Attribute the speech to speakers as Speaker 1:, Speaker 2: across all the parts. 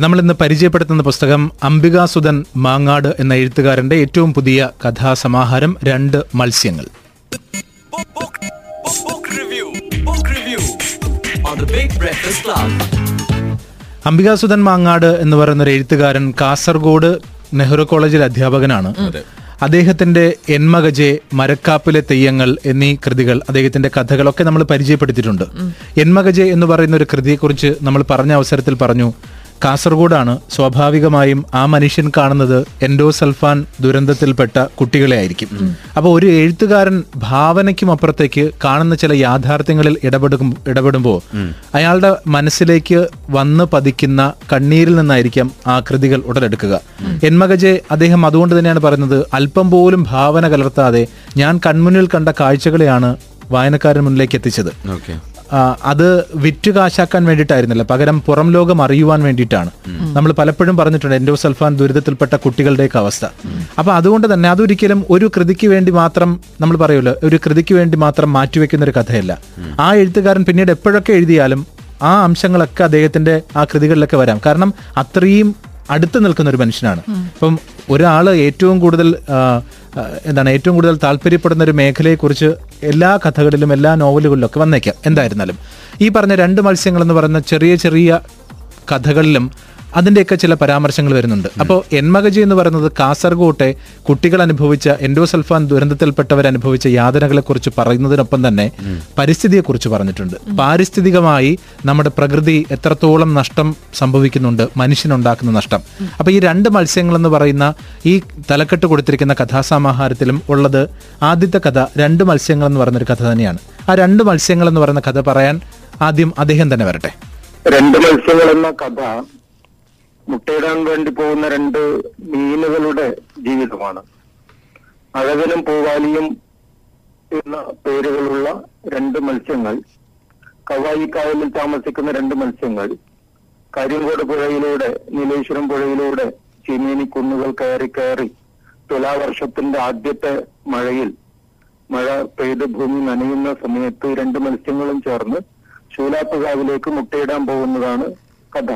Speaker 1: നമ്മൾ ഇന്ന് പരിചയപ്പെടുത്തുന്ന പുസ്തകം അംബികാസുധൻ മാങ്ങാട് എന്ന എഴുത്തുകാരന്റെ ഏറ്റവും പുതിയ കഥാസമാഹാരം രണ്ട് മത്സ്യങ്ങൾ. അംബികാസുധൻ മാങ്ങാട് എന്ന് പറയുന്ന ഒരു എഴുത്തുകാരൻ കാസർഗോഡ് നെഹ്റു കോളേജിൽ അധ്യാപകനാണ്. അദ്ദേഹത്തിന്റെ എൻമകജെ മരക്കാപ്പിലെ തെയ്യങ്ങൾ എന്നീ കൃതികൾ അദ്ദേഹത്തിന്റെ കഥകളൊക്കെ നമ്മൾ പരിചയപ്പെടുത്തിയിട്ടുണ്ട്. എൻമകജെ എന്ന് പറയുന്ന ഒരു കൃതിയെക്കുറിച്ച് നമ്മൾ പറഞ്ഞ അവസരത്തിൽ പറഞ്ഞു കാസർഗോഡാണ് സ്വാഭാവികമായും ആ മനുഷ്യൻ കാണുന്നത് എൻഡോസൽഫാൻ ദുരന്തത്തിൽപ്പെട്ട കുട്ടികളെ ആയിരിക്കും അപ്പോൾ ഒരു എഴുത്തുകാരൻ ഭാവനയ്ക്കും അപ്പുറത്തേക്ക് കാണുന്ന ചില യാഥാർത്ഥ്യങ്ങളിൽ ഇടപെടും ഇടപെടുമ്പോൾ അയാളുടെ മനസ്സിലേക്ക് വന്ന് പതിക്കുന്ന കണ്ണീരിൽ നിന്നായിരിക്കാം ആ കൃതികൾ ഉടലെടുക്കുക. എന്മകജെ അദ്ദേഹം അതുകൊണ്ട് തന്നെയാണ് പറയുന്നത് അല്പം പോലും ഭാവന കലർത്താതെ ഞാൻ കൺമുന്നിൽ കണ്ട കാഴ്ചകളെയാണ് വായനക്കാരൻ മുന്നിലേക്ക് എത്തിച്ചത്. അത് വിറ്റ് കാശാക്കാൻ വേണ്ടിയിട്ടായിരുന്നില്ല. പകരം പുറം ലോകം അറിയുവാൻ വേണ്ടിയിട്ടാണ്. നമ്മൾ പലപ്പോഴും പറഞ്ഞിട്ടുണ്ട് എൻഡോസൾഫാൻ ദുരിതത്തിൽപ്പെട്ട കുട്ടികളുടെയൊക്കെ അവസ്ഥ. അപ്പൊ അതുകൊണ്ട് തന്നെ അതൊരിക്കലും ഒരു കൃതിക്ക് വേണ്ടി മാത്രം നമ്മൾ പറയുമല്ലോ ഒരു കൃതിക്ക് വേണ്ടി മാത്രം മാറ്റിവെക്കുന്ന ഒരു കഥയല്ല ആ എഴുത്തുകാരൻ പിന്നീട് എപ്പോഴൊക്കെ എഴുതിയാലും ആ അംശങ്ങളൊക്കെ അദ്ദേഹത്തിന്റെ ആ കൃതികളിലൊക്കെ വരാം. കാരണം അത്രയും അടുത്ത് നിൽക്കുന്ന ഒരു മനുഷ്യനാണ്. ഇപ്പം ഒരാൾ ഏറ്റവും കൂടുതൽ എന്താണ് ഏറ്റവും കൂടുതൽ താല്പര്യപ്പെടുന്ന ഒരു മേഖലയെക്കുറിച്ച് എല്ലാ കഥകളിലും എല്ലാ നോവലുകളിലും ഒക്കെ വന്നേക്കാം. എന്തായിരുന്നാലും. ഈ പറഞ്ഞ രണ്ട് മത്സ്യങ്ങൾ എന്ന് പറയുന്ന ചെറിയ ചെറിയ കഥകളിലും അതിന്റെയൊക്കെ ചില പരാമർശങ്ങൾ വരുന്നുണ്ട്. അപ്പോൾ എൻമകജി എന്ന് പറയുന്നത് കാസർഗോട്ടെ കുട്ടികൾ അനുഭവിച്ച എൻഡോസൾഫാൻ ദുരന്തത്തിൽപ്പെട്ടവർ അനുഭവിച്ച യാതനകളെക്കുറിച്ച് പറയുന്നതിനൊപ്പം തന്നെ പരിസ്ഥിതിയെക്കുറിച്ച് പറഞ്ഞിട്ടുണ്ട്. പാരിസ്ഥിതികമായി നമ്മുടെ പ്രകൃതി എത്രത്തോളം നഷ്ടം സംഭവിക്കുന്നുണ്ട് മനുഷ്യനുണ്ടാക്കുന്ന നഷ്ടം. അപ്പോൾ ഈ രണ്ട് മത്സ്യങ്ങൾ എന്ന് പറയുന്ന ഈ തലക്കെട്ട് കൊടുത്തിരിക്കുന്ന കഥാസമാഹാരത്തിലും ഉള്ളത് ആദ്യത്തെ കഥ രണ്ട് മത്സ്യങ്ങൾ എന്ന് പറയുന്ന ഒരു കഥ തന്നെയാണ്. ആ രണ്ട് മത്സ്യങ്ങൾ എന്ന് പറയുന്ന കഥ പറയാൻ ആദ്യം അദ്ദേഹം തന്നെ വരട്ടെ.
Speaker 2: രണ്ട് മത്സ്യങ്ങൾ എന്ന കഥ മുട്ടയിടാൻ വേണ്ടി പോകുന്ന രണ്ട് മീനുകളുടെ ജീവിതമാണ്. അഴകനും പൂവാലിയും എന്ന പേരുകളുള്ള രണ്ട് മത്സ്യങ്ങൾ കവായി കായലിൽ താമസിക്കുന്ന രണ്ട് മത്സ്യങ്ങൾ കരിങ്കോട് പുഴയിലൂടെ നീലേശ്വരം പുഴയിലൂടെ ചീമേനി കുന്നുകൾ കയറി കയറി തുലാവർഷത്തിന്റെ ആദ്യത്തെ മഴയിൽ മഴ പെയ്ത് ഭൂമി നനയുന്ന സമയത്ത് രണ്ട് മത്സ്യങ്ങളും ചേർന്ന് ശൂലാപ്പുകാവിലേക്ക് മുട്ടയിടാൻ പോകുന്നതാണ് കഥ.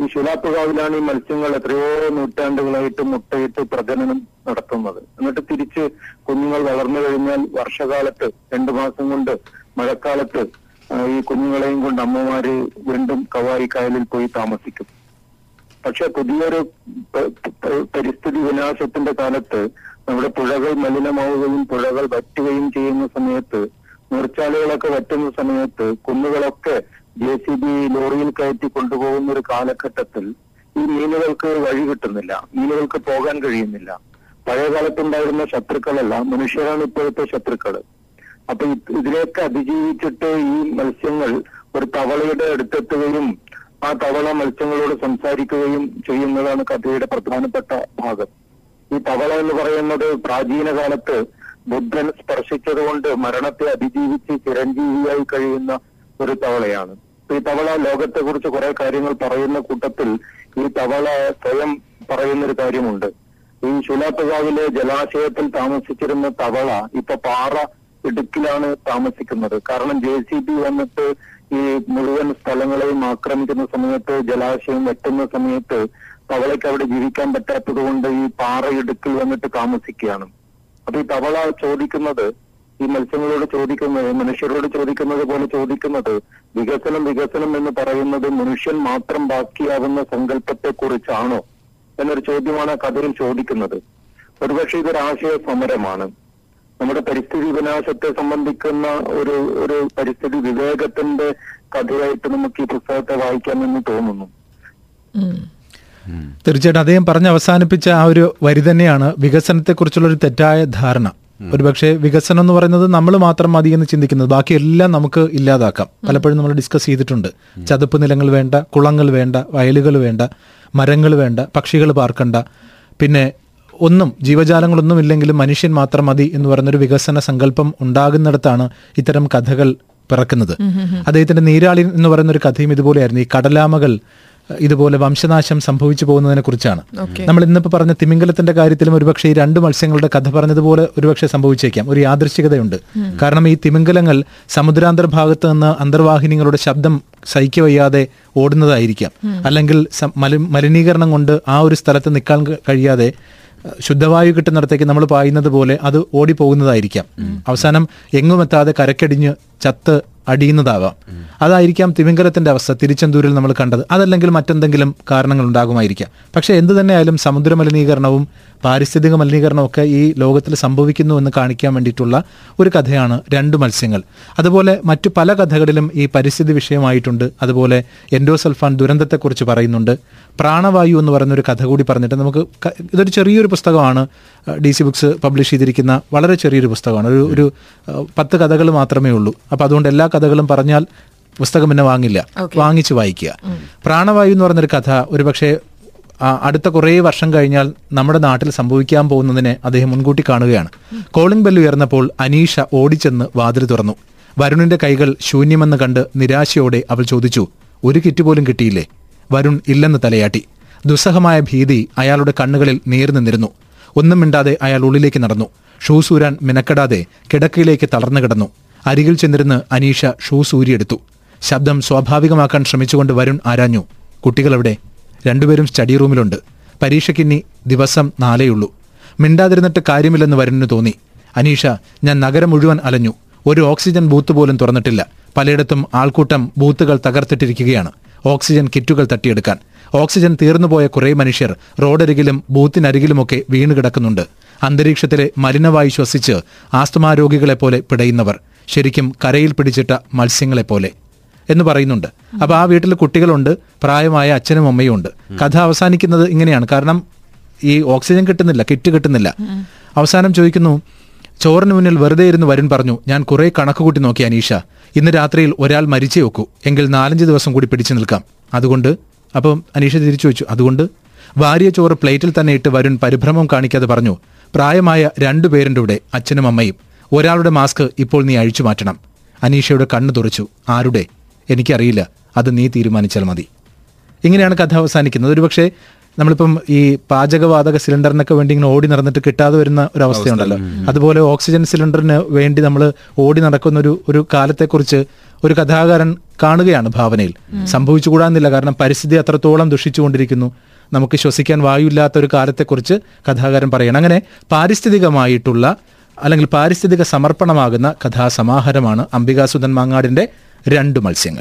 Speaker 2: ഈ ശൂലാപ്പുകാവിലാണ് ഈ മത്സ്യങ്ങൾ എത്രയോ നൂറ്റാണ്ടുകളായിട്ട് മുട്ടയിട്ട് പ്രജനനം നടത്തുന്നത്. എന്നിട്ട് തിരിച്ച് കുഞ്ഞുങ്ങൾ വളർന്നു കഴിഞ്ഞാൽ വർഷകാലത്ത് രണ്ടു മാസം കൊണ്ട് മഴക്കാലത്ത് ഈ കുഞ്ഞുങ്ങളെയും കൊണ്ട് അമ്മമാര് വീണ്ടും കവായി കായലിൽ പോയി താമസിക്കും. പക്ഷെ പുതിയൊരു പരിസ്ഥിതി വിനാശത്തിന്റെ കാലത്ത് നമ്മുടെ പുഴകൾ മലിനമാവുകയും പുഴകൾ വറ്റുകയും ചെയ്യുന്ന സമയത്ത് നീർച്ചാലുകളൊക്കെ വറ്റുന്ന സമയത്ത് കുന്നുകളൊക്കെ ജെ സി ബി ലോറിയിൽ കയറ്റി കൊണ്ടുപോകുന്ന ഒരു കാലഘട്ടത്തിൽ ഈ മീനുകൾക്ക് വഴി കിട്ടുന്നില്ല. മീനുകൾക്ക് പോകാൻ കഴിയുന്നില്ല. പഴയ കാലത്തുണ്ടായിരുന്ന ശത്രുക്കളല്ല. മനുഷ്യരാണ് ഇപ്പോഴത്തെ ശത്രുക്കൾ അപ്പൊ ഇത് ഇതിനെയൊക്കെ അതിജീവിച്ചിട്ട് ഈ മത്സ്യങ്ങൾ ഒരു തവളയുടെ അടുത്തെത്തുകയും ആ തവള മത്സ്യങ്ങളോട് സംസാരിക്കുകയും ചെയ്യുന്നതാണ് കഥയുടെ പ്രധാനപ്പെട്ട ഭാഗം. ഈ തവള എന്ന് പറയുന്നത് പ്രാചീന കാലത്ത് ബുദ്ധൻ സ്പർശിച്ചതുകൊണ്ട് മരണത്തെ അതിജീവിച്ച് ചിരഞ്ജീവിയായി കഴിയുന്ന ഒരു തവളയാണ്. ഈ തവള ലോകത്തെ കുറിച്ച് കുറെ കാര്യങ്ങൾ പറയുന്ന കൂട്ടത്തിൽ ഈ തവള സ്വയം പറയുന്നൊരു കാര്യമുണ്ട്. ഈ ശുലാത്തുകാവിലെ ജലാശയത്തിൽ താമസിച്ചിരുന്ന തവള ഇപ്പൊ പാറ ഇടുക്കിലാണ് താമസിക്കുന്നത്. കാരണം ജെ സി ബി വന്നിട്ട് ഈ മുഴുവൻ സ്ഥലങ്ങളെയും ആക്രമിക്കുന്ന സമയത്ത് ജലാശയം വെട്ടുന്ന സമയത്ത് തവളയ്ക്ക് അവിടെ ജീവിക്കാൻ പറ്റാത്തത് കൊണ്ട് ഈ പാറ ഇടുക്കിൽ വന്നിട്ട് താമസിക്കുകയാണ്. അപ്പൊ ഈ തവള ചോദിക്കുന്നത് ഈ മത്സ്യങ്ങളോട് ചോദിക്കുന്നത് മനുഷ്യരോട് ചോദിക്കുന്നത് പോലെ ചോദിക്കുന്നത് വികസനം വികസനം എന്ന് പറയുന്നത് മനുഷ്യൻ മാത്രം ബാക്കിയാവുന്ന സങ്കല്പത്തെ കുറിച്ചാണോ എന്നൊരു ചോദ്യമാണ് ആ കഥയിൽ ചോദിക്കുന്നത്. ഒരുപക്ഷെ ഇതൊരാശയ ആശയ സമരമാണ്. നമ്മുടെ പരിസ്ഥിതി വിനാശത്തെ സംബന്ധിക്കുന്ന ഒരു ഒരു പരിസ്ഥിതി വിവേകത്തിന്റെ കഥയായിട്ട് നമുക്ക് ഈ പുസ്തകത്തെ വായിക്കാമെന്ന് തോന്നുന്നു.
Speaker 1: തീർച്ചയായിട്ടും അദ്ദേഹം പറഞ്ഞ് അവസാനിപ്പിച്ച ആ ഒരു വരി തന്നെയാണ് വികസനത്തെക്കുറിച്ചുള്ള ഒരു തെറ്റായ ധാരണ. ഒരുപക്ഷെ വികസനം എന്ന് പറയുന്നത് നമ്മൾ മാത്രം മതി എന്ന് ചിന്തിക്കുന്നത്. ബാക്കി എല്ലാം നമുക്ക് ഇല്ലാതാക്കാം. പലപ്പോഴും നമ്മൾ ഡിസ്കസ് ചെയ്തിട്ടുണ്ട്. ചതുപ്പ് നിലങ്ങൾ വേണ്ട കുളങ്ങൾ വേണ്ട വയലുകൾ വേണ്ട മരങ്ങൾ വേണ്ട പക്ഷികൾ പാർക്കണ്ട. പിന്നെ ഒന്നും ജീവജാലങ്ങളൊന്നും ഇല്ലെങ്കിലും മനുഷ്യൻ മാത്രം മതി എന്ന് പറയുന്നൊരു വികസന സങ്കല്പം ഉണ്ടാകുന്നിടത്താണ് ഇത്തരം കഥകൾ പിറക്കുന്നത്. അദ്ദേഹത്തിന്റെ നീരാളി എന്ന് പറയുന്ന ഒരു കഥയും ഇതുപോലെയായിരുന്നു. ഈ കടലാമകൾ ഇതുപോലെ വംശനാശം സംഭവിച്ചു പോകുന്നതിനെ കുറിച്ചാണ്. നമ്മൾ ഇന്നിപ്പോ പറഞ്ഞ തിമിംഗലത്തിന്റെ കാര്യത്തിലും ഒരുപക്ഷെ ഈ രണ്ട് മത്സ്യങ്ങളുടെ കഥ പറഞ്ഞതുപോലെ ഒരുപക്ഷെ സംഭവിച്ചേക്കാം. ഒരു യാദൃശ്ചികതയുണ്ട്. കാരണം ഈ തിമിംഗലങ്ങൾ സമുദ്രാന്തർ ഭാഗത്ത് നിന്ന് അന്തർവാഹിനികളുടെ ശബ്ദം സഹിക്കവയ്യാതെ ഓടുന്നതായിരിക്കാം. അല്ലെങ്കിൽ മലിനീകരണം കൊണ്ട് ആ ഒരു സ്ഥലത്ത് നിൽക്കാൻ കഴിയാതെ ശുദ്ധവായു കിട്ടുന്നിടത്തേക്ക് നമ്മൾ പായുന്നത് പോലെ അത് ഓടിപ്പോകുന്നതായിരിക്കാം. അവസാനം എങ്ങുമെത്താതെ കരക്കടിഞ്ഞ് ചത്ത് അടിയുന്നതാവാം. അതായിരിക്കാം തിമിംഗലത്തിന്റെ അവസ്ഥ തിരുച്ചെന്തൂരിൽ നമ്മൾ കണ്ടത്. അതല്ലെങ്കിൽ മറ്റെന്തെങ്കിലും കാരണങ്ങൾ ഉണ്ടാകുമായിരിക്കാം പക്ഷെ എന്തു തന്നെയായാലും സമുദ്ര മലിനീകരണവും പാരിസ്ഥിതിക മലിനീകരണവും ഒക്കെ ഈ ലോകത്തിൽ സംഭവിക്കുന്നു എന്ന് കാണിക്കാൻ വേണ്ടിയിട്ടുള്ള ഒരു കഥയാണ് രണ്ട് മത്സ്യങ്ങൾ. അതുപോലെ മറ്റു പല കഥകളിലും ഈ പരിസ്ഥിതി വിഷയമായിട്ടുണ്ട്. അതുപോലെ എൻഡോസൽഫാൻ ദുരന്തത്തെക്കുറിച്ച് പറയുന്നുണ്ട്. പ്രാണവായു എന്ന് പറയുന്ന ഒരു കഥ കൂടി പറഞ്ഞിട്ട് നമുക്ക് ഇതൊരു ചെറിയൊരു പുസ്തകമാണ്. ഡി സി ബുക്സ് പബ്ലിഷ് ചെയ്തിരിക്കുന്ന വളരെ ചെറിയൊരു പുസ്തകമാണ്. ഒരു ഒരു പത്ത് കഥകൾ മാത്രമേ ഉള്ളൂ. അപ്പോൾ അതുകൊണ്ട് എല്ലാ കഥകളും പറഞ്ഞാൽ പുസ്തകം പിന്നെ വാങ്ങില്ല. വാങ്ങിച്ച് വായിക്കുക. പ്രാണവായു എന്ന് പറഞ്ഞൊരു കഥ ഒരുപക്ഷെ അടുത്ത കുറേ വർഷം കഴിഞ്ഞാൽ നമ്മുടെ നാട്ടിൽ സംഭവിക്കാൻ പോകുന്നതിനെ അദ്ദേഹം മുൻകൂട്ടി കാണുകയാണ്. കോളിംഗ് ബെൽ ഉയർന്നപ്പോൾ അനീഷ ഓടിച്ചെന്ന് വാതിൽ തുറന്നു. വരുണിന്റെ കൈകൾ ശൂന്യമെന്ന് കണ്ട് നിരാശയോടെ അവൾ ചോദിച്ചു ഒരു കിറ്റ് പോലും കിട്ടിയില്ലേ? വരുൺ ഇല്ലെന്ന് തലയാട്ടി. ദുസ്സഹമായ ഭീതി അയാളുടെ കണ്ണുകളിൽ നീർ നിന്നിരുന്നു. ഒന്നും മിണ്ടാതെ അയാൾ ഉള്ളിലേക്ക് നടന്നു. ഷൂസൂരാൻ മിനക്കെടാതെ കിടക്കയിലേക്ക് തളർന്നു കിടന്നു. അരികിൽ ചെന്നിരുന്ന് അനീഷ ഷൂസ് ഊരിയെടുത്തു ശബ്ദം സ്വാഭാവികമാക്കാൻ ശ്രമിച്ചുകൊണ്ട് വരുൺ ആരാഞ്ഞു. കുട്ടികളെവിടെ? രണ്ടുപേരും സ്റ്റഡി റൂമിലുണ്ട്. പരീക്ഷയ്ക്കിനി ദിവസം നാലേയുള്ളൂ. മിണ്ടാതിരുന്നിട്ട് കാര്യമില്ലെന്ന് വരുണിന് തോന്നി. അനീഷ ഞാൻ നഗരം മുഴുവൻ അലഞ്ഞു. ഒരു ഓക്സിജൻ ബൂത്ത് പോലും തുറന്നിട്ടില്ല. പലയിടത്തും ആൾക്കൂട്ടം ബൂത്തുകൾ തകർത്തിട്ടിരിക്കുകയാണ്. ഓക്സിജൻ കിറ്റുകൾ തട്ടിയെടുക്കാൻ. ഓക്സിജൻ തീർന്നുപോയ കുറേ മനുഷ്യർ റോഡരികിലും ബൂത്തിനരികിലുമൊക്കെ വീണുകിടക്കുന്നുണ്ട് അന്തരീക്ഷത്തിലെ മലിനവായു ശ്വസിച്ച് ആസ്തമാ രോഗികളെപ്പോലെ പിടയുന്നവർ. ശരിക്കും കരയിൽ പിടിച്ചിട്ട മത്സ്യങ്ങളെപ്പോലെ എന്ന് പറയുന്നുണ്ട്. അപ്പൊ ആ വീട്ടിൽ കുട്ടികളുണ്ട് പ്രായമായ അച്ഛനും അമ്മയും ഉണ്ട്. കഥ അവസാനിക്കുന്നത് ഇങ്ങനെയാണ്. കാരണം ഈ ഓക്സിജൻ കിട്ടുന്നില്ല കിറ്റ് കിട്ടുന്നില്ല. അവസാനം ചോദിക്കുന്നു ചോറിന് മുന്നിൽ വെറുതെ ഇരുന്ന് വരുൺ പറഞ്ഞു ഞാൻ കുറെ കണക്ക് കൂട്ടി നോക്കി അനീഷ. ഇന്ന് രാത്രിയിൽ ഒരാൾ മരിച്ചേ വെക്കൂ എങ്കിൽ നാലഞ്ച് ദിവസം കൂടി പിടിച്ചു നിൽക്കാം. അതുകൊണ്ട് അപ്പം അനീഷ തിരിച്ചു വെച്ചു. അതുകൊണ്ട്? വാരിയ ചോറ് പ്ലേറ്റിൽ തന്നെ ഇട്ട് വരുൺ പരിഭ്രമം കാണിക്കാതെ പറഞ്ഞു പ്രായമായ രണ്ടു പേരുണ്ട് ഇവിടെ അച്ഛനും അമ്മയും. ഒരാളുടെ മാസ്ക് ഇപ്പോൾ നീ അഴിച്ചു മാറ്റണം. അനീഷയുടെ കണ്ണു തുറച്ചു. ആരുടെ? എനിക്കറിയില്ല. അത് നീ തീരുമാനിച്ചാൽ മതി. ഇങ്ങനെയാണ് കഥ അവസാനിക്കുന്നത്. ഒരുപക്ഷെ നമ്മളിപ്പം ഈ പാചകവാതക സിലിണ്ടറിനൊക്കെ വേണ്ടി ഇങ്ങനെ ഓടി നടന്നിട്ട് കിട്ടാതെ വരുന്ന ഒരു അവസ്ഥയുണ്ടല്ലോ. അതുപോലെ ഓക്സിജൻ സിലിണ്ടറിന് വേണ്ടി നമ്മൾ ഓടി നടക്കുന്ന ഒരു ഒരു കാലത്തെക്കുറിച്ച് ഒരു കഥാകാരൻ കാണുകയാണ് ഭാവനയിൽ. സംഭവിച്ചുകൂടാന്നില്ല. കാരണം പരിസ്ഥിതി അത്രത്തോളം ദുഷിച്ചുകൊണ്ടിരിക്കുന്നു. നമുക്ക് ശ്വസിക്കാൻ വായുവില്ലാത്ത ഒരു കാലത്തെക്കുറിച്ച് കഥാകാരൻ പറയണം. അങ്ങനെ പാരിസ്ഥിതികമായിട്ടുള്ള അല്ലെങ്കിൽ പാരിസ്ഥിതിക സമർപ്പണമാകുന്ന കഥാസമാഹാരമാണ് അംബികാസുധൻ മാങ്ങാടിന്റെ രണ്ട് മത്സ്യങ്ങൾ.